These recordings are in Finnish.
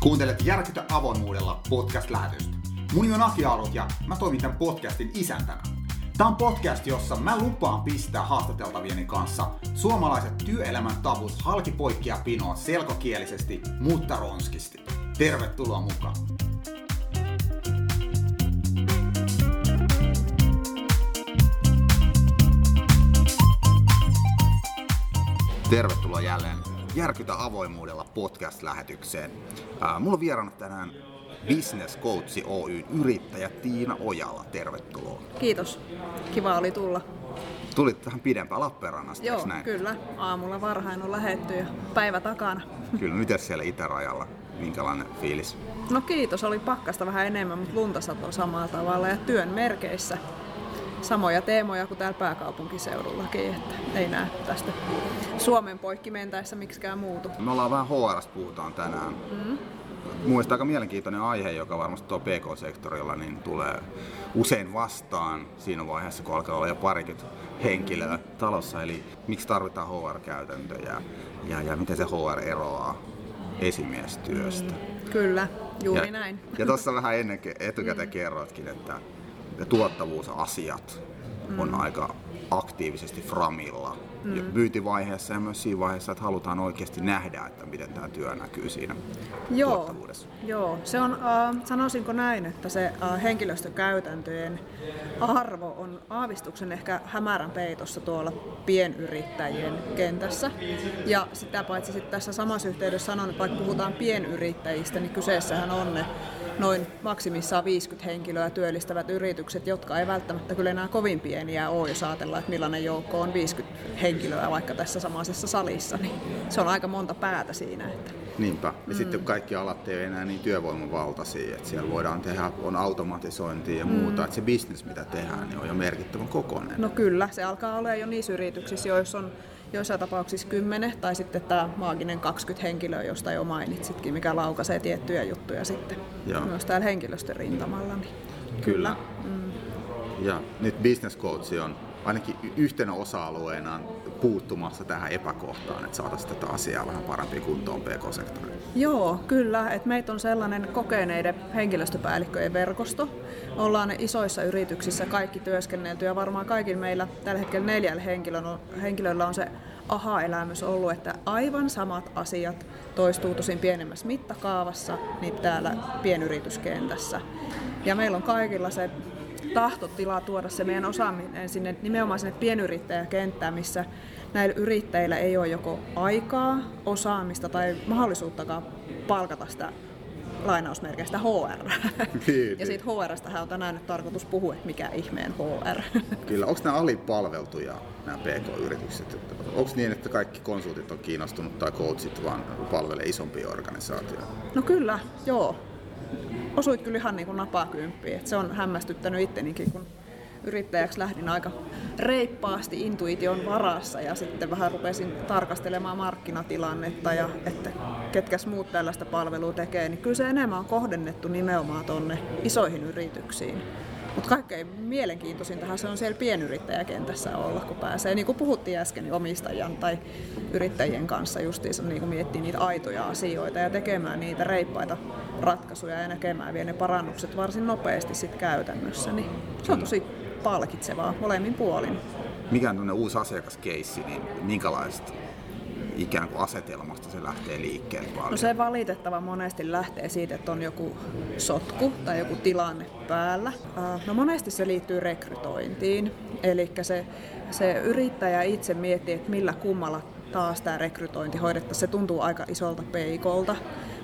Kuuntelet Järkytä avoimuudella podcast-lähetystä. Mun nimi on Aki Arut ja mä toimin tämän podcastin isäntänä. Tämä on podcast, jossa mä lupaan pistää haastateltavieni kanssa suomalaiset työelämän tavut halki poikkia pinoon selkokielisesti, mutta ronskisti. Tervetuloa mukaan! Tervetuloa jälleen Järkytä avoimuudella podcast-lähetykseen. Ää, mulla on vieraana tänään Business Coach Oyn yrittäjä Tiina Ojala. Tervetuloa. Kiitos. Kiva oli tulla. Tulit vähän pidempään Lappeenrannasta, Joo, näin? kyllä. Aamulla varhain on lähetty ja päivä takana. Kyllä. Miten siellä itärajalla? Minkälainen fiilis? No kiitos, oli pakkasta vähän enemmän, mutta lunta satoi samalla tavalla ja työn merkeissä samoja teemoja kuin täällä pääkaupunkiseudullakin, että ei näe tästä Suomen poikki mentäessä miksikään muutu. Me ollaan vähän HRsta puhutaan tänään. Mm. Mielestäni aika mielenkiintoinen aihe, joka varmasti tuo PK-sektorilla niin tulee usein vastaan siinä vaiheessa, kun alkaa olla jo parikymmentä henkilöä talossa. Eli miksi tarvitaan HR-käytäntöjä ja, ja miten se HR eroaa esimiestyöstä. Mm. Kyllä, juuri ja, näin. Ja tuossa vähän ennen etukäteen kerroitkin, että ja tuottavuusasiat on mm. aika aktiivisesti framilla mm. ja myyntivaiheessa ja myös siinä vaiheessa, että halutaan oikeasti nähdä, että miten tämä työ näkyy siinä joo, tuottavuudessa. Joo, se on, äh, sanoisinko näin, että se äh, henkilöstökäytäntöjen arvo on aavistuksen ehkä hämärän peitossa tuolla pienyrittäjien kentässä. Ja sitä paitsi sitten tässä samassa yhteydessä sanon, että vaikka puhutaan pienyrittäjistä, niin kyseessähän on ne noin maksimissaan 50 henkilöä työllistävät yritykset, jotka ei välttämättä kyllä enää kovin pieniä ole, jos ajatellaan, että millainen joukko on 50 henkilöä vaikka tässä samaisessa salissa, niin se on aika monta päätä siinä. Että. Niinpä. Ja mm. sitten kaikki alat ei ole enää niin työvoimavaltaisia, että siellä voidaan tehdä, on automatisointia ja mm. muuta, että se bisnes mitä tehdään niin on jo merkittävän kokoinen. No kyllä, se alkaa olla jo niissä yrityksissä, joissa on joissain tapauksissa 10 tai sitten tämä maaginen 20 henkilöä, josta jo mainitsitkin, mikä laukaisee tiettyjä juttuja sitten Joo. myös täällä henkilöstön rintamalla. Niin kyllä. kyllä. Mm. Ja nyt Business Coach on ainakin yhtenä osa-alueena puuttumassa tähän epäkohtaan, että saataisiin tätä asiaa vähän parempiin kuntoon PK-sektorilla. Joo, kyllä. Että meitä on sellainen kokeneiden henkilöstöpäällikköjen verkosto. Ollaan isoissa yrityksissä kaikki työskennelty ja varmaan kaikilla meillä tällä hetkellä neljällä henkilöllä on se aha-elämys ollut, että aivan samat asiat toistuu tosin pienemmässä mittakaavassa niin täällä pienyrityskentässä. Ja meillä on kaikilla se tahtotila tuoda se meidän osaaminen sinne, nimenomaan sinne pienyrittäjäkenttään, missä näillä yrittäjillä ei ole joko aikaa, osaamista tai mahdollisuuttakaan palkata sitä lainausmerkeistä HR. Niin, ja siitä HRstä on tänään nyt tarkoitus puhua, että mikä ihmeen HR. Kyllä, onko nämä alipalveltuja nämä PK-yritykset? Onko niin, että kaikki konsultit on kiinnostunut tai coachit vaan palvelee isompia organisaatioita? No kyllä, joo osuit kyllä ihan niin napakymppiin. Et se on hämmästyttänyt ittenikin, kun yrittäjäksi lähdin aika reippaasti intuition varassa ja sitten vähän rupesin tarkastelemaan markkinatilannetta ja että ketkäs muut tällaista palvelua tekee, niin kyllä se enemmän on kohdennettu nimenomaan tuonne isoihin yrityksiin. Mutta kaikkein mielenkiintoisintahan se on siellä pienyrittäjäkentässä olla, kun pääsee, niin kuin puhuttiin äsken, niin omistajan tai yrittäjien kanssa justiinsa niin kuin miettii niitä aitoja asioita ja tekemään niitä reippaita ratkaisuja ja näkemään vielä ne parannukset varsin nopeasti sit käytännössä. Niin se on tosi palkitsevaa molemmin puolin. Mikä on uusi asiakaskeissi, niin minkälaista ikään kuin asetelmasta se lähtee liikkeelle paljon? No se valitettava monesti lähtee siitä, että on joku sotku tai joku tilanne päällä. No monesti se liittyy rekrytointiin, eli se, se yrittäjä itse miettii, että millä kummalla taas tämä rekrytointi hoidettaisiin. Se tuntuu aika isolta peikolta,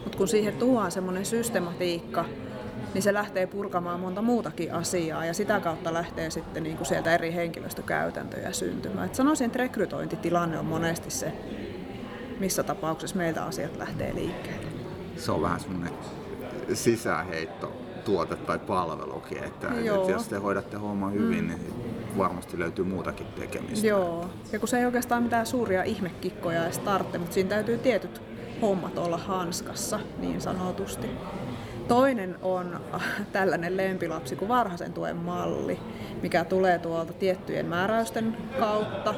mutta kun siihen tuodaan semmoinen systematiikka, niin se lähtee purkamaan monta muutakin asiaa ja sitä kautta lähtee sitten niin kuin sieltä eri henkilöstökäytäntöjä syntymään. Et sanoisin, että rekrytointitilanne on monesti se missä tapauksessa meiltä asiat lähtee liikkeelle. Se on vähän semmoinen sisäheitto tuote tai palvelukin, että, että jos te hoidatte homman hyvin, mm. niin varmasti löytyy muutakin tekemistä. Joo, ja kun se ei oikeastaan mitään suuria ihmekikkoja edes tarvitse, mutta siinä täytyy tietyt hommat olla hanskassa niin sanotusti. Toinen on tällainen lempilapsi kuin varhaisen tuen malli, mikä tulee tuolta tiettyjen määräysten kautta,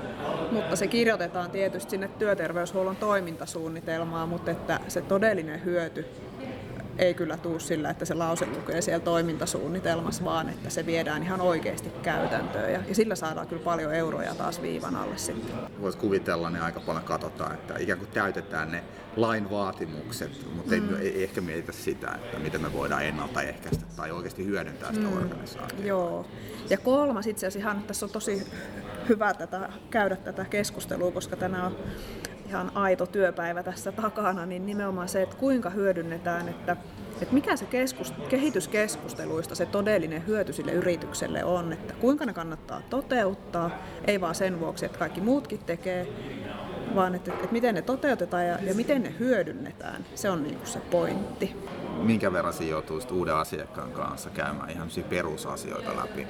mutta se kirjoitetaan tietysti sinne työterveyshuollon toimintasuunnitelmaan, mutta että se todellinen hyöty ei kyllä tuu sillä, että se lause lukee siellä toimintasuunnitelmassa, vaan että se viedään ihan oikeasti käytäntöön. Ja, ja sillä saadaan kyllä paljon euroja taas viivan alle sitten. Voisi kuvitella, niin aika paljon katsotaan, että ikään kuin täytetään ne lain vaatimukset, mutta mm. ei, ei ehkä mietitä sitä, että miten me voidaan ennaltaehkäistä tai oikeasti hyödyntää sitä mm. organisaatiota. Joo. Ja kolmas itse asiassa ihan, tässä on tosi hyvä tätä, käydä tätä keskustelua, koska tänään on ihan aito työpäivä tässä takana, niin nimenomaan se, että kuinka hyödynnetään, että, että mikä se keskus, kehityskeskusteluista se todellinen hyöty sille yritykselle on, että kuinka ne kannattaa toteuttaa, ei vaan sen vuoksi, että kaikki muutkin tekee, vaan että, että miten ne toteutetaan ja, ja miten ne hyödynnetään. Se on niin kuin se pointti. Minkä verran joutuu uuden asiakkaan kanssa käymään ihan perusasioita läpi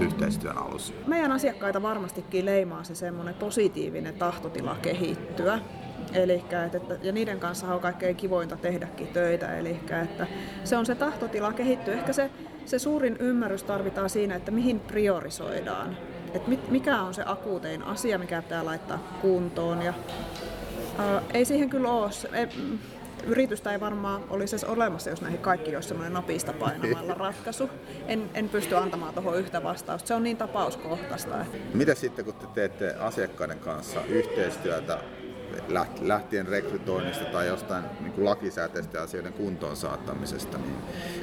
yhteistyön alussa? Meidän asiakkaita varmastikin leimaa se semmoinen positiivinen tahtotila kehittyä. Elikkä, että, ja niiden kanssa on kaikkein kivointa tehdäkin töitä. Eli että se on se tahtotila kehittyä. Ehkä se, se suurin ymmärrys tarvitaan siinä, että mihin priorisoidaan että mit, mikä on se akuutein asia, mikä pitää laittaa kuntoon. Ja, ää, ei siihen kyllä ole. Ei, yritystä ei varmaan olisi edes olemassa, jos näihin kaikki olisi semmoinen napista painamalla ratkaisu. En, en pysty antamaan tuohon yhtä vastausta. Se on niin tapauskohtaista. Mitä sitten, kun te teette asiakkaiden kanssa yhteistyötä lähtien rekrytoinnista tai jostain niin kuin lakisääteisten asioiden kuntoon saattamisesta, niin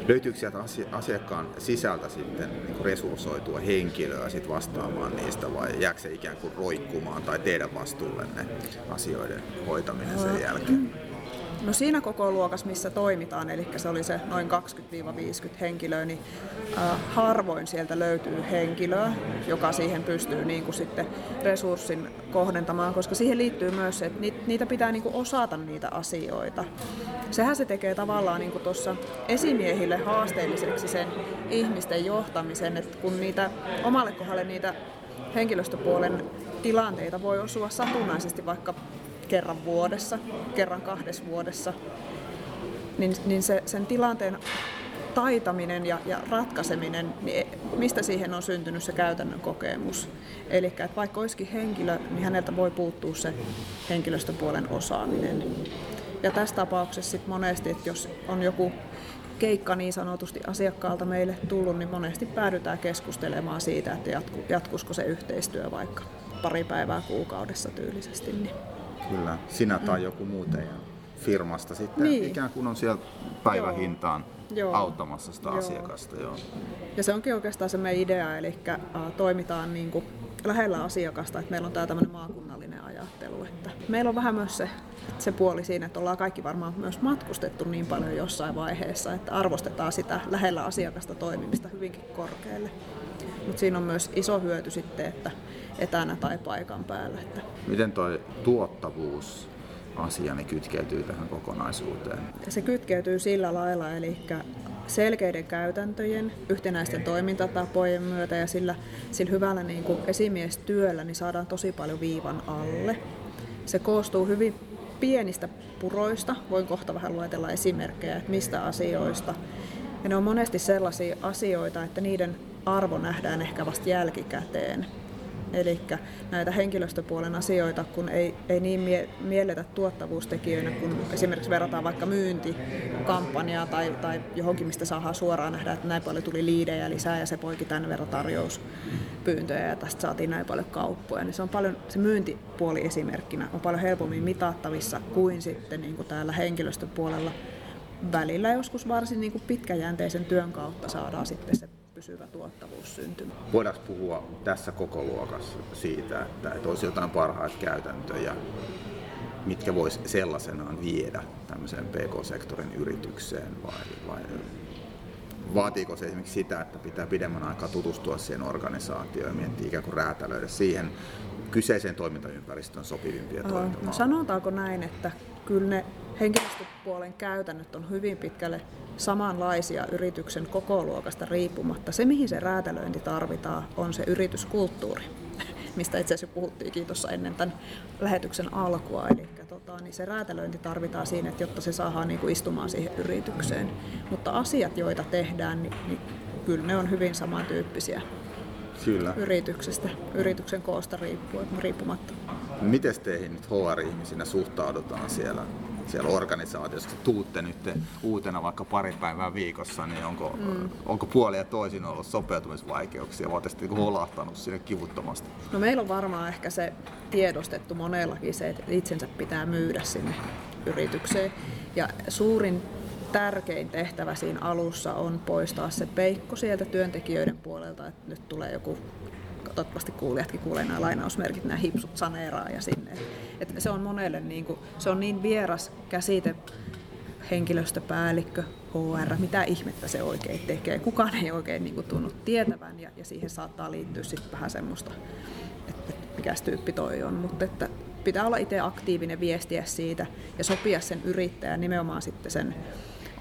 löytyykö sieltä asiakkaan sisältä sitten niin kuin resurssoitua henkilöä sit vastaamaan niistä vai jääkö se ikään kuin roikkumaan tai teidän vastuullenne asioiden hoitaminen sen jälkeen? No siinä koko luokassa, missä toimitaan, eli se oli se noin 20-50 henkilöä, niin harvoin sieltä löytyy henkilöä, joka siihen pystyy niin kuin sitten resurssin kohdentamaan, koska siihen liittyy myös se, että niitä pitää niin kuin osata niitä asioita. Sehän se tekee tavallaan niin tuossa esimiehille haasteelliseksi sen ihmisten johtamisen, että kun niitä omalle kohdalle niitä henkilöstöpuolen tilanteita voi osua satunnaisesti vaikka kerran vuodessa, kerran kahdessa vuodessa, niin, niin se, sen tilanteen taitaminen ja, ja ratkaiseminen, niin e, mistä siihen on syntynyt se käytännön kokemus. Eli vaikka olisikin henkilö, niin häneltä voi puuttua se henkilöstöpuolen osaaminen. Ja tässä tapauksessa sit monesti, että jos on joku keikka niin sanotusti asiakkaalta meille tullut, niin monesti päädytään keskustelemaan siitä, että jatku, jatkusko se yhteistyö vaikka pari päivää kuukaudessa tyylisesti. Niin Kyllä, sinä tai mm. joku muu teidän firmasta sitten niin. ikään kuin on siellä päivähintaan joo. auttamassa sitä joo. asiakasta. Joo. Ja se onkin oikeastaan se meidän idea, eli äh, toimitaan niin kuin lähellä asiakasta, että meillä on tämä tämmöinen maakunnallinen ajattelu. Että meillä on vähän myös se, se puoli siinä, että ollaan kaikki varmaan myös matkustettu niin paljon jossain vaiheessa, että arvostetaan sitä lähellä asiakasta toimimista hyvinkin korkealle. Mutta siinä on myös iso hyöty sitten, että etänä tai paikan päällä. Että. Miten tuo tuottavuus asia niin kytkeytyy tähän kokonaisuuteen? Se kytkeytyy sillä lailla, eli selkeiden käytäntöjen, yhtenäisten toimintatapojen myötä ja sillä, sillä hyvällä niin kuin esimiestyöllä niin saadaan tosi paljon viivan alle. Se koostuu hyvin pienistä puroista. Voin kohta vähän luetella esimerkkejä, että mistä asioista. Ja ne on monesti sellaisia asioita, että niiden arvo nähdään ehkä vasta jälkikäteen. Eli näitä henkilöstöpuolen asioita, kun ei, ei niin mie- mielletä tuottavuustekijöinä, kun esimerkiksi verrataan vaikka myyntikampanjaa tai, tai johonkin, mistä saadaan suoraan nähdä, että näin paljon tuli liidejä lisää ja se poiki tämän verran tarjouspyyntöjä ja tästä saatiin näin paljon kauppoja. Niin se on paljon, se myyntipuoli esimerkkinä on paljon helpommin mitattavissa kuin sitten niin kuin täällä henkilöstöpuolella välillä joskus varsin niin kuin pitkäjänteisen työn kautta saadaan sitten se pysyvä tuottavuus syntymään. Voidaanko puhua tässä koko luokassa siitä, että, että olisi jotain parhaita käytäntöjä, mitkä voisi sellaisenaan viedä tämmöiseen PK-sektorin yritykseen vai, vai vaatiiko se esimerkiksi sitä, että pitää pidemmän aikaa tutustua siihen organisaatioon ja miettiä ikään kuin räätälöidä siihen kyseiseen toimintaympäristöön sopivimpia toimintamalleja? No sanotaanko näin, että kyllä ne henkilöstöpuolen käytännöt on hyvin pitkälle samanlaisia yrityksen koko luokasta riippumatta. Se, mihin se räätälöinti tarvitaan, on se yrityskulttuuri, mistä itse asiassa puhuttiin tuossa ennen tämän lähetyksen alkua. Eli tota, niin se räätälöinti tarvitaan siinä, että jotta se saadaan niin kuin istumaan siihen yritykseen. Mutta asiat, joita tehdään, niin, niin kyllä ne on hyvin samantyyppisiä Kyllä. yrityksestä, yrityksen koosta riippuen, riippumatta. Miten teihin nyt HR-ihmisinä suhtaudutaan siellä siellä organisaatiossa, kun tuutte nyt uutena vaikka pari päivää viikossa, niin onko, mm. onko puoli ja toisin ollut sopeutumisvaikeuksia, vai niin holahtanut sinne kivuttomasti? No meillä on varmaan ehkä se tiedostettu monellakin se, että itsensä pitää myydä sinne yritykseen. Ja suurin tärkein tehtävä siinä alussa on poistaa se peikko sieltä työntekijöiden puolelta, että nyt tulee joku toivottavasti kuulijatkin kuulee nämä lainausmerkit, nämä hipsut saneeraa ja sinne. Et se on monelle niin kuin, se on niin vieras käsite, henkilöstöpäällikkö, HR, mitä ihmettä se oikein tekee. Kukaan ei oikein niin kuin, tunnu tietävän ja, ja siihen saattaa liittyä sitten vähän semmoista, että, että mikä tyyppi toi on. Mutta että pitää olla itse aktiivinen viestiä siitä ja sopia sen yrittäjän nimenomaan sitten sen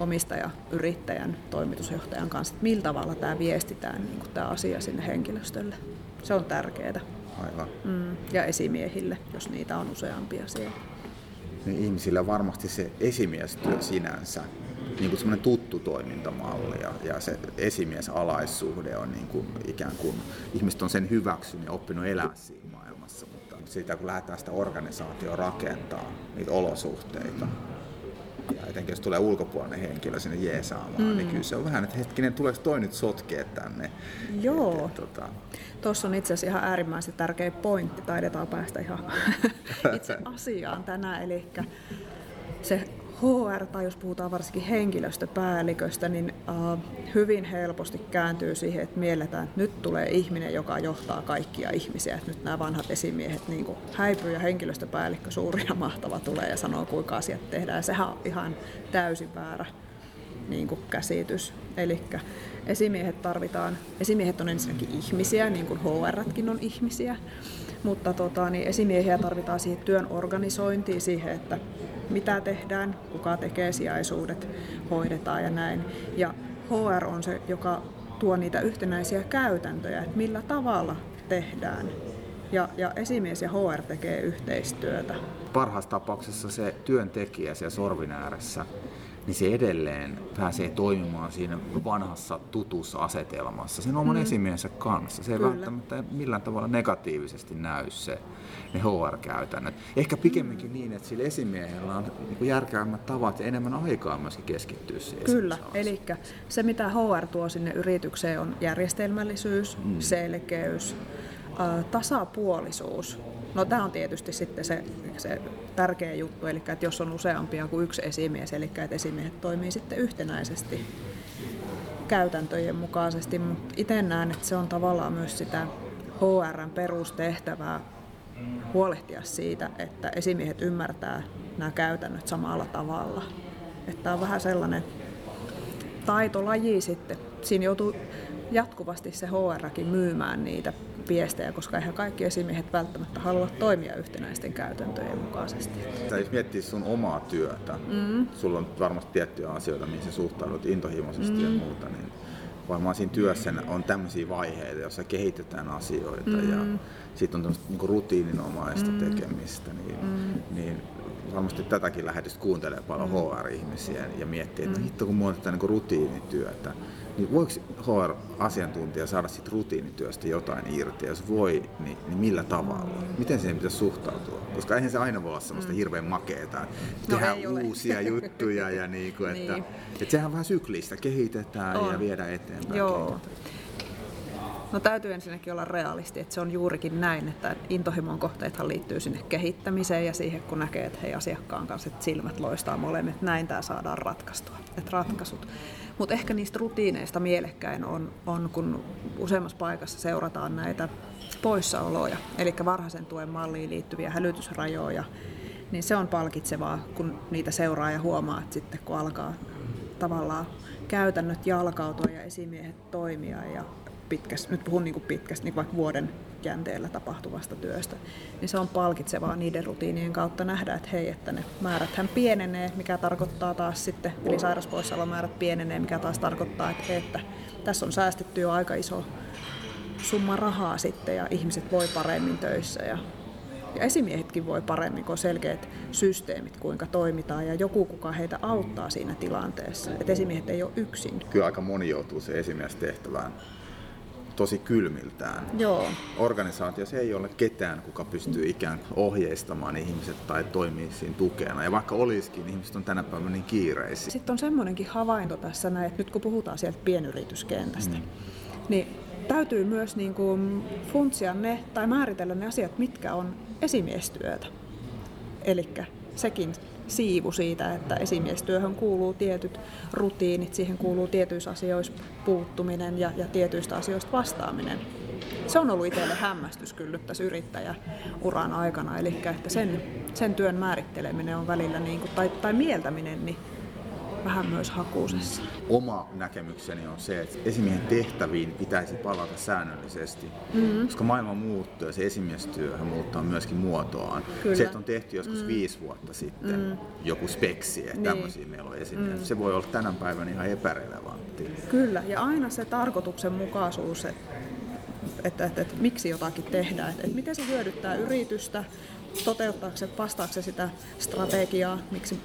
omistaja, yrittäjän, toimitusjohtajan kanssa, että millä tavalla tämä viestitään niin kuin tämä asia sinne henkilöstölle. Se on tärkeää. Aivan. Ja esimiehille, jos niitä on useampia siellä. Niin ihmisillä varmasti se esimiestyö sinänsä, niin kuin semmoinen tuttu toimintamalli ja, ja se esimiesalaissuhde on niin kuin ikään kuin ihmiset on sen hyväksynyt ja oppinut elää siinä maailmassa, mutta siitä kun lähdetään sitä organisaatioa rakentaa, niitä olosuhteita, ja etenkin jos tulee ulkopuolinen henkilö sinne jeesaamaan, niin mm. niin kyllä se on vähän, että hetkinen, tuleeko toi nyt sotkea tänne? Joo. Et, tota... Tuossa on itse asiassa ihan äärimmäisen tärkeä pointti, taidetaan päästä ihan itse asiaan tänään, eli se HR, tai jos puhutaan varsinkin henkilöstöpäälliköstä, niin uh, hyvin helposti kääntyy siihen, että mielletään, että nyt tulee ihminen, joka johtaa kaikkia ihmisiä. Että nyt nämä vanhat esimiehet niin häipyy ja henkilöstöpäällikkö suuri ja mahtava tulee ja sanoo, kuinka asiat tehdään. Sehän on ihan täysin väärä niin kuin käsitys. Eli esimiehet tarvitaan, esimiehet on ensinnäkin ihmisiä, niin kuin HRtkin on ihmisiä, mutta tota, niin esimiehiä tarvitaan siihen työn organisointiin, siihen, että mitä tehdään, kuka tekee sijaisuudet, hoidetaan ja näin. Ja HR on se, joka tuo niitä yhtenäisiä käytäntöjä, että millä tavalla tehdään. Ja, ja esimies ja HR tekee yhteistyötä. Parhaassa tapauksessa se työntekijä siellä sorvin ääressä niin se edelleen pääsee toimimaan siinä vanhassa tutussa asetelmassa sen oman mm. esimiensä kanssa. Se ei Kyllä. välttämättä millään tavalla negatiivisesti näy se, ne HR-käytännöt. Ehkä pikemminkin niin, että sillä esimiehellä on niin tavat ja enemmän aikaa myöskin keskittyä siihen. Kyllä, eli se mitä HR tuo sinne yritykseen on järjestelmällisyys, mm. selkeys, tasapuolisuus No tämä on tietysti sitten se, se tärkeä juttu, eli että jos on useampia kuin yksi esimies, eli että esimiehet toimii sitten yhtenäisesti käytäntöjen mukaisesti, mutta itse näen, että se on tavallaan myös sitä HRn perustehtävää huolehtia siitä, että esimiehet ymmärtää nämä käytännöt samalla tavalla. Että on vähän sellainen taitolaji sitten. Siinä joutuu jatkuvasti se HRkin myymään niitä viestejä, koska eihän kaikki esimiehet välttämättä halua toimia yhtenäisten käytäntöjen mukaisesti. Sä jos miettii sun omaa työtä, mm. sulla on varmasti tiettyjä asioita, mihin sä suhtaudut intohimoisesti mm. ja muuta, niin varmaan siinä työssä on tämmöisiä vaiheita, joissa kehitetään asioita mm. ja sitten on tämmöistä niin rutiininomaista mm. tekemistä, niin, mm. niin varmasti tätäkin lähetystä kuuntelee paljon mm. HR-ihmisiä ja miettii, että no hitto kun mulla on tätä niin rutiinityötä, niin voiko HR-asiantuntija saada siitä rutiinityöstä jotain irti? Ja jos voi, niin, niin millä tavalla? Miten siihen pitäisi suhtautua? Koska eihän se aina voi olla sellaista mm. hirveän makeeta. No, tehdään uusia juttuja ja niin kuin, että, niin. että sehän on vähän syklistä. Kehitetään on. ja viedään eteenpäin. Joo. No täytyy ensinnäkin olla realisti, että se on juurikin näin, että intohimon kohteethan liittyy sinne kehittämiseen ja siihen, kun näkee, että hei asiakkaan kanssa että silmät loistaa molemmat, näin tämä saadaan ratkaistua. Että ratkaisut. Mutta ehkä niistä rutiineista mielekkäin on, on, kun useammassa paikassa seurataan näitä poissaoloja, eli varhaisen tuen malliin liittyviä hälytysrajoja, niin se on palkitsevaa, kun niitä seuraa ja huomaa, että sitten kun alkaa tavallaan käytännöt jalkautua ja esimiehet toimia ja pitkäs, nyt puhun niin pitkästä, niin vaikka vuoden jänteellä tapahtuvasta työstä, niin se on palkitsevaa niiden rutiinien kautta nähdä, että hei, että ne määrät hän pienenee, mikä tarkoittaa taas sitten, eli sairauspoissaolomäärät pienenee, mikä taas tarkoittaa, että, hei, että tässä on säästetty jo aika iso summa rahaa sitten ja ihmiset voi paremmin töissä ja, ja esimiehetkin voi paremmin, kun on selkeät systeemit, kuinka toimitaan ja joku, kuka heitä auttaa siinä tilanteessa. Että esimiehet ei ole yksin. Kyllä aika moni joutuu se esimiestehtävään tosi kylmiltään. Joo. Organisaatiossa ei ole ketään, kuka pystyy ikään kuin ohjeistamaan ihmiset tai toimii siinä tukena. Ja vaikka olisikin, niin ihmiset on tänä päivänä niin kiireisiä. Sitten on semmoinenkin havainto tässä näin, että nyt kun puhutaan sieltä pienyrityskentästä, mm. niin täytyy myös niin kuin funtsia ne tai määritellä ne asiat, mitkä on esimiestyötä. Eli sekin siivu siitä, että esimiestyöhön kuuluu tietyt rutiinit, siihen kuuluu tietyissä asioissa puuttuminen ja, ja tietyistä asioista vastaaminen. Se on ollut itselle hämmästys kyllä tässä yrittäjäuran aikana, eli että sen, sen työn määritteleminen on välillä, niin kuin, tai, tai mieltäminen, niin vähän myös hakuusessa. Oma näkemykseni on se, että esimiehen tehtäviin pitäisi palata säännöllisesti, mm-hmm. koska maailma muuttuu ja se esimiestyöhön muuttaa myöskin muotoaan. Kyllä. Se, että on tehty joskus mm. viisi vuotta sitten mm. joku speksi, että niin. tämmöisiä meillä on esimies. Mm. Se voi olla tänä päivänä ihan epärelevantti. Kyllä, ja aina se tarkoituksenmukaisuus, että että, että, että miksi jotakin tehdään, että, että miten se hyödyttää yritystä, toteuttaako se, vastaako se sitä strategiaa miksi,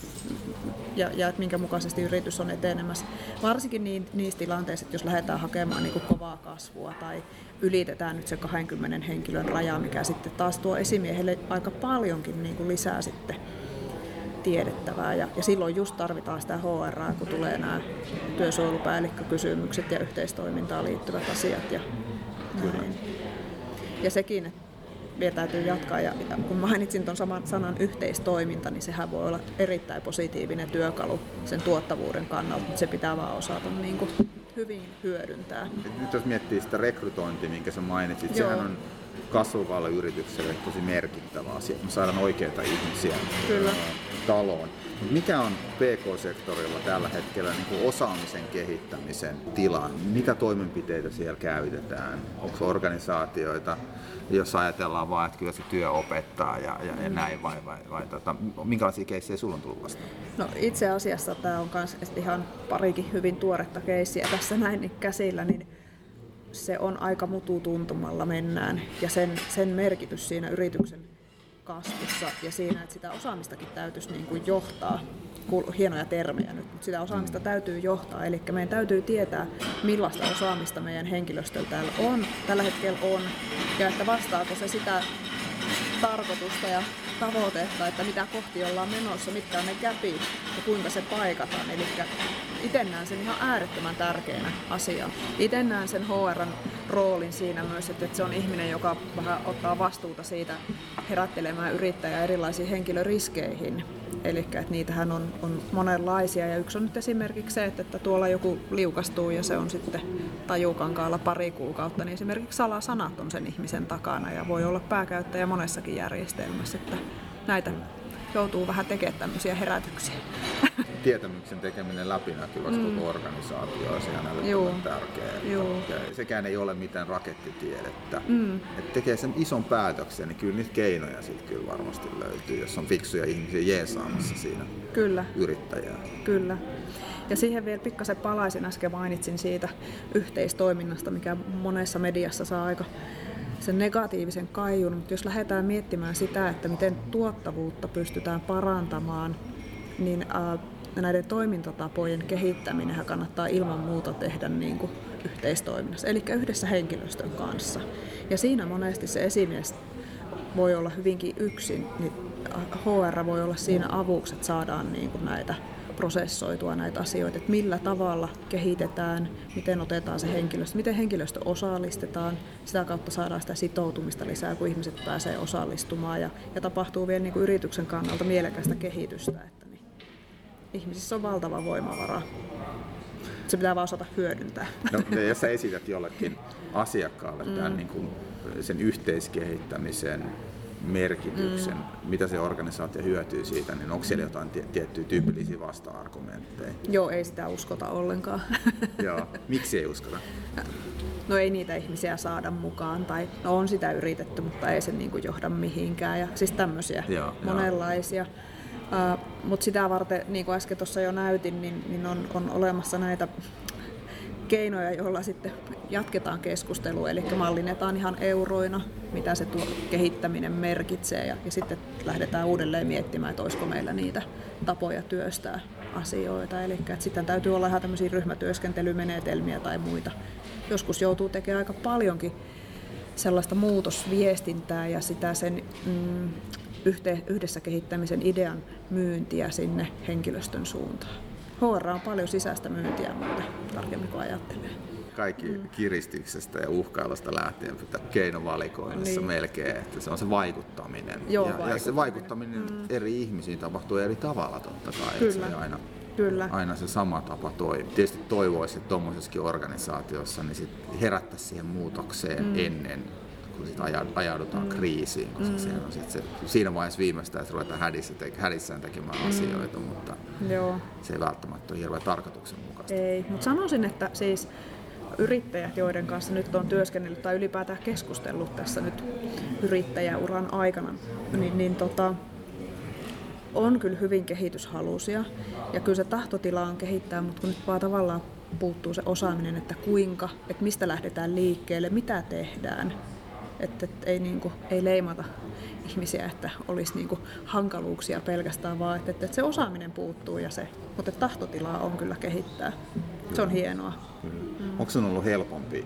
ja, ja että minkä mukaisesti yritys on etenemässä. Varsinkin niin, niissä tilanteissa, että jos lähdetään hakemaan niin kuin kovaa kasvua tai ylitetään nyt se 20 henkilön raja, mikä sitten taas tuo esimiehelle aika paljonkin niin kuin lisää sitten tiedettävää. Ja, ja silloin just tarvitaan sitä HR, kun tulee nämä työsuojelupäällikkökysymykset ja yhteistoimintaan liittyvät asiat. Ja, Kyllä. ja sekin, että vielä täytyy jatkaa. Ja, ja kun mainitsin tuon saman sanan yhteistoiminta, niin sehän voi olla erittäin positiivinen työkalu sen tuottavuuden kannalta, mutta se pitää vaan osata niin kuin hyvin hyödyntää. Nyt jos miettii sitä rekrytointia, minkä sä mainitsit, Joo. sehän on kasvavalle yritykselle tosi merkittävä asia, että me saadaan oikeita ihmisiä Kyllä. Taloon. Mikä on PK-sektorilla tällä hetkellä niin kuin osaamisen kehittämisen tila? Mitä toimenpiteitä siellä käytetään? Onko organisaatioita, jos ajatellaan vaan, että kyllä se työ opettaa ja, ja, ja näin, vai, vai, vai tota, minkälaisia keissejä sulla on tullut vastaan? No itse asiassa tämä on myös ihan parikin hyvin tuoretta keissiä tässä näin niin käsillä, niin se on aika mututuntumalla mennään ja sen, sen merkitys siinä yrityksen kasvussa ja siinä, että sitä osaamistakin täytyisi niin kuin johtaa hienoja termejä nyt, mutta sitä osaamista täytyy johtaa. Eli meidän täytyy tietää, millaista osaamista meidän henkilöstöllä täällä on, tällä hetkellä on, ja että vastaako se sitä tarkoitusta ja tavoitetta, että mitä kohti ollaan menossa, mitkä on ne käpit ja kuinka se paikataan. Eli itse näen sen ihan äärettömän tärkeänä asiana. Itse näen sen HRn roolin siinä myös, että se on ihminen, joka vähän ottaa vastuuta siitä herättelemään yrittäjää erilaisiin henkilöriskeihin. Eli että niitähän on, on monenlaisia ja yksi on nyt esimerkiksi se, että, että tuolla joku liukastuu ja se on sitten tajukankaalla pari kuukautta, niin esimerkiksi salasanat on sen ihmisen takana ja voi olla pääkäyttäjä monessakin järjestelmässä, että näitä joutuu vähän tekemään tämmöisiä herätyksiä. Tietämyksen tekeminen läpinäkyväksi mm. koko organisaatio on tärkeää. Ja sekään ei ole mitään rakettitiedettä. Mm. Et tekee sen ison päätöksen, niin kyllä niitä keinoja sitten kyllä varmasti löytyy, jos on fiksuja ihmisiä jeesaamassa siinä kyllä. yrittäjää. Kyllä. Ja siihen vielä pikkasen palaisin, äsken mainitsin siitä yhteistoiminnasta, mikä monessa mediassa saa aika sen negatiivisen kaijun, mutta jos lähdetään miettimään sitä, että miten tuottavuutta pystytään parantamaan, niin näiden toimintatapojen kehittäminen kannattaa ilman muuta tehdä niin kuin yhteistoiminnassa, eli yhdessä henkilöstön kanssa. Ja siinä monesti se esimies voi olla hyvinkin yksin, niin HR voi olla siinä avuksi, että saadaan niin kuin näitä prosessoitua näitä asioita, että millä tavalla kehitetään, miten otetaan se henkilöstö, miten henkilöstö osallistetaan, sitä kautta saadaan sitä sitoutumista lisää, kun ihmiset pääsee osallistumaan ja, ja tapahtuu vielä niin kuin yrityksen kannalta mielekästä kehitystä, että ihmisissä on valtava voimavara. Se pitää vaan osata hyödyntää. No, jos sä esität jollekin asiakkaalle tämän mm. niin kuin sen yhteiskehittämisen merkityksen, mm. mitä se organisaatio hyötyy siitä, niin onko siellä jotain tiettyjä tyypillisiä vasta-argumentteja? Joo, ei sitä uskota ollenkaan. Joo, miksi ei uskota? No ei niitä ihmisiä saada mukaan, tai no on sitä yritetty, mutta ei se niin kuin johda mihinkään. Ja siis tämmöisiä joo, monenlaisia. Uh, mutta sitä varten, niin kuin äsken tuossa jo näytin, niin, niin on, on olemassa näitä keinoja, joilla sitten jatketaan keskustelua, eli mallinnetaan ihan euroina, mitä se tuo kehittäminen merkitsee, ja, ja sitten lähdetään uudelleen miettimään, että olisiko meillä niitä tapoja työstää asioita. Eli että sitten täytyy olla ihan tämmöisiä ryhmätyöskentelymenetelmiä tai muita, joskus joutuu tekemään aika paljonkin sellaista muutosviestintää ja sitä sen mm, yhdessä kehittämisen idean myyntiä sinne henkilöstön suuntaan. HR on paljon sisäistä myyntiä muuten, tarkemmin kuin ajattelee. Kaikki mm. kiristyksestä ja uhkailusta lähtien keinovalikoinnissa niin. melkein, että se on se vaikuttaminen. Joo, ja, vaikuttaminen. ja se vaikuttaminen mm. eri ihmisiin tapahtuu eri tavalla totta kai. Kyllä. Se aina, Kyllä. aina se sama tapa toimii. Tietysti toivoisi, että tuommoisessakin organisaatiossa niin sit herättäisiin siihen muutokseen mm. ennen kun sit ajaudutaan mm. kriisiin, koska mm. on sit se, siinä vaiheessa viimeistään, että ruvetaan hädissä, te, hädissään tekemään mm. asioita, mutta Joo. se ei välttämättä ole hirveän tarkoituksenmukaista. Ei, mutta sanoisin, että siis yrittäjät, joiden kanssa nyt on työskennellyt tai ylipäätään keskustellut tässä nyt yrittäjäuran aikana, niin, niin tota, on kyllä hyvin kehityshalusia ja kyllä se tahtotila on kehittää, mutta kun nyt vaan tavallaan puuttuu se osaaminen, että kuinka, että mistä lähdetään liikkeelle, mitä tehdään, että, että ei, niin kuin, ei leimata ihmisiä, että olisi niin kuin hankaluuksia pelkästään, vaan että, että se osaaminen puuttuu ja se, mutta tahtotilaa on kyllä kehittää. Se on hienoa. Mm. Onko se ollut helpompi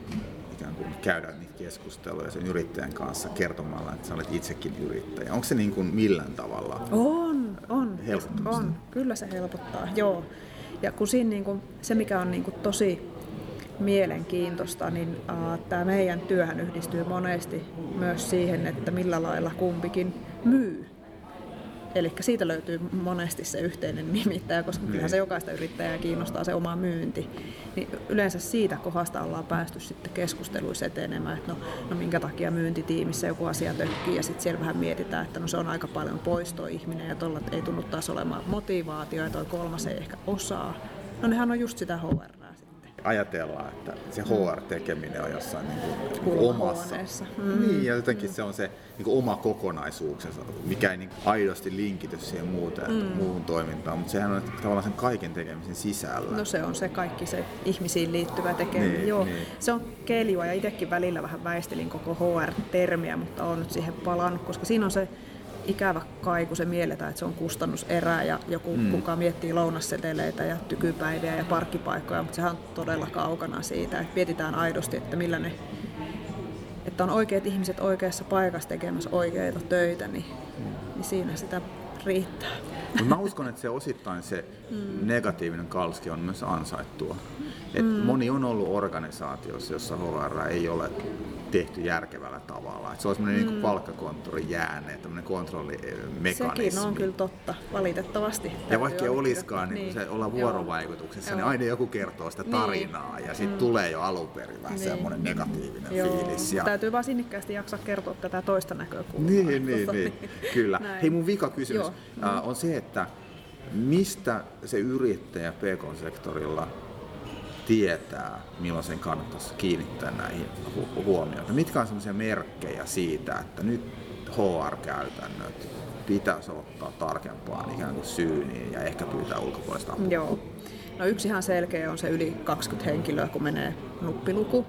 ikään kuin käydä niitä keskusteluja sen yrittäjän kanssa kertomalla, että sä olet itsekin yrittäjä? Onko se niin kuin millään tavalla On, on. helpottamista? On, kyllä se helpottaa, joo. Ja kun siinä niin kuin, se, mikä on niin kuin tosi mielenkiintoista, niin uh, tämä meidän työhän yhdistyy monesti myös siihen, että millä lailla kumpikin myy. Eli siitä löytyy monesti se yhteinen nimittäjä, koska niin. kyllähän se jokaista yrittäjää kiinnostaa se oma myynti. Niin yleensä siitä kohdasta ollaan päästy sitten keskusteluissa etenemään, että no, no minkä takia myyntitiimissä joku asia tökkii ja sitten siellä vähän mietitään, että no se on aika paljon pois toi ihminen ja tuolla ei tunnu taas olemaan motivaatio ja toi kolmas ei ehkä osaa. No nehän on just sitä HR ajatellaan, että se HR-tekeminen on jossain niin kuin, niin kuin omassa. Mm. Niin, ja jotenkin mm. se on se niin kuin oma kokonaisuuksensa, mikä ei niin aidosti linkity siihen muuteen, mm. muuhun toimintaan, mutta sehän on tavallaan sen kaiken tekemisen sisällä. No se on se kaikki se ihmisiin liittyvä tekeminen. Niin, Joo, niin. Se on keljua ja itsekin välillä vähän väistelin koko HR-termiä, mutta on nyt siihen palannut, koska siinä on se ikävä kai, kun se mielletään, että se on kustannuserä ja joku mm. kuka miettii lounasseteleitä ja tykypäiviä ja parkkipaikkoja, mutta sehän on todella kaukana siitä, että mietitään aidosti, että millä ne että on oikeat ihmiset oikeassa paikassa tekemässä oikeita töitä, niin, niin siinä sitä riittää. Mutta mä uskon, että se osittain se mm. negatiivinen kalski on myös ansaittua. Et mm. Moni on ollut organisaatiossa, jossa HR ei ole tehty järkevällä tavalla. Et se on semmoinen niinku mm. niin palkkakonttori jääne, tämmöinen kontrollimekanismi. Sekin on kyllä totta, valitettavasti. Ja vaikka ei olisikaan, niin, niin. se olla vuorovaikutuksessa, Joo. niin aina joku kertoo sitä niin. tarinaa niin. ja sitten mm. tulee jo alun perin vähän niin. semmoinen negatiivinen Joo. fiilis. Ja... Täytyy vaan sinnikkäästi jaksaa kertoa tätä toista näkökulmaa. Niin, niin, niin, niin. kyllä. Näin. Hei mun vika kysymys Joo. on se, että mistä se yrittäjä PK-sektorilla tietää, milloin sen kannattaisi kiinnittää näihin hu- huomioon. Mitkä on sellaisia merkkejä siitä, että nyt HR-käytännöt pitäisi ottaa tarkempaan ikään kuin syyniin ja ehkä pyytää ulkopuolista apua? Joo. No yksi ihan selkeä on se yli 20 henkilöä, kun menee nuppiluku.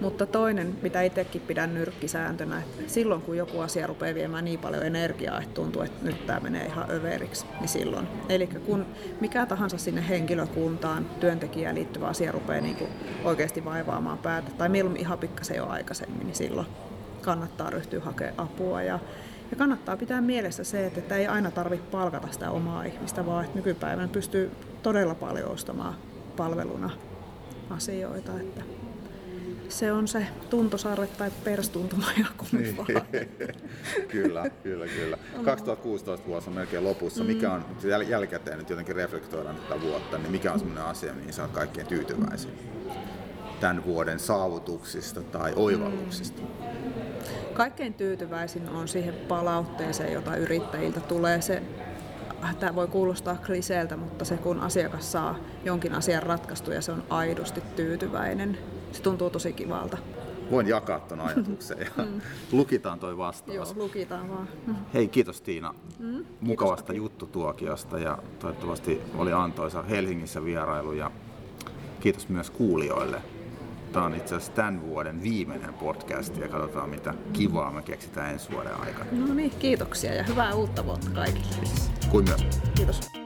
Mutta toinen, mitä itsekin pidän nyrkkisääntönä, että silloin kun joku asia rupeaa viemään niin paljon energiaa, että tuntuu, että nyt tämä menee ihan överiksi, niin silloin. Eli kun mikä tahansa sinne henkilökuntaan, työntekijään liittyvä asia rupeaa niin kuin oikeasti vaivaamaan päätä, tai mieluummin ihan pikkasen jo aikaisemmin, niin silloin kannattaa ryhtyä hakemaan apua. Ja, ja kannattaa pitää mielessä se, että ei aina tarvitse palkata sitä omaa ihmistä, vaan että nykypäivänä pystyy todella paljon ostamaan palveluna asioita. Että se on se tuntosarre tai perstuntuma joku niin. kyllä, kyllä, kyllä. 2016 vuosi on melkein lopussa. Mikä mm. on, jäl- jälkikäteen nyt jotenkin reflektoidaan tätä vuotta, niin mikä on sellainen asia, mihin sä oot kaikkein tyytyväisin tämän vuoden saavutuksista tai oivalluksista? Kaikkein tyytyväisin on siihen palautteeseen, jota yrittäjiltä tulee. Se tämä voi kuulostaa kliseeltä, mutta se kun asiakas saa jonkin asian ratkaistu ja se on aidosti tyytyväinen, se tuntuu tosi kivalta. Voin jakaa tuon ajatuksen ja mm. lukitaan toi vastaus. Joo, lukitaan vaan. Mm. Hei, kiitos Tiina mm, mukavasta kiitos. juttutuokiosta ja toivottavasti oli antoisa Helsingissä vierailu ja kiitos myös kuulijoille. Tämä on itse asiassa tämän vuoden viimeinen podcast ja katsotaan mitä kivaa me keksitään ensi vuoden aikana. No niin, kiitoksia ja hyvää uutta vuotta kaikille. Kuin myös. Kiitos.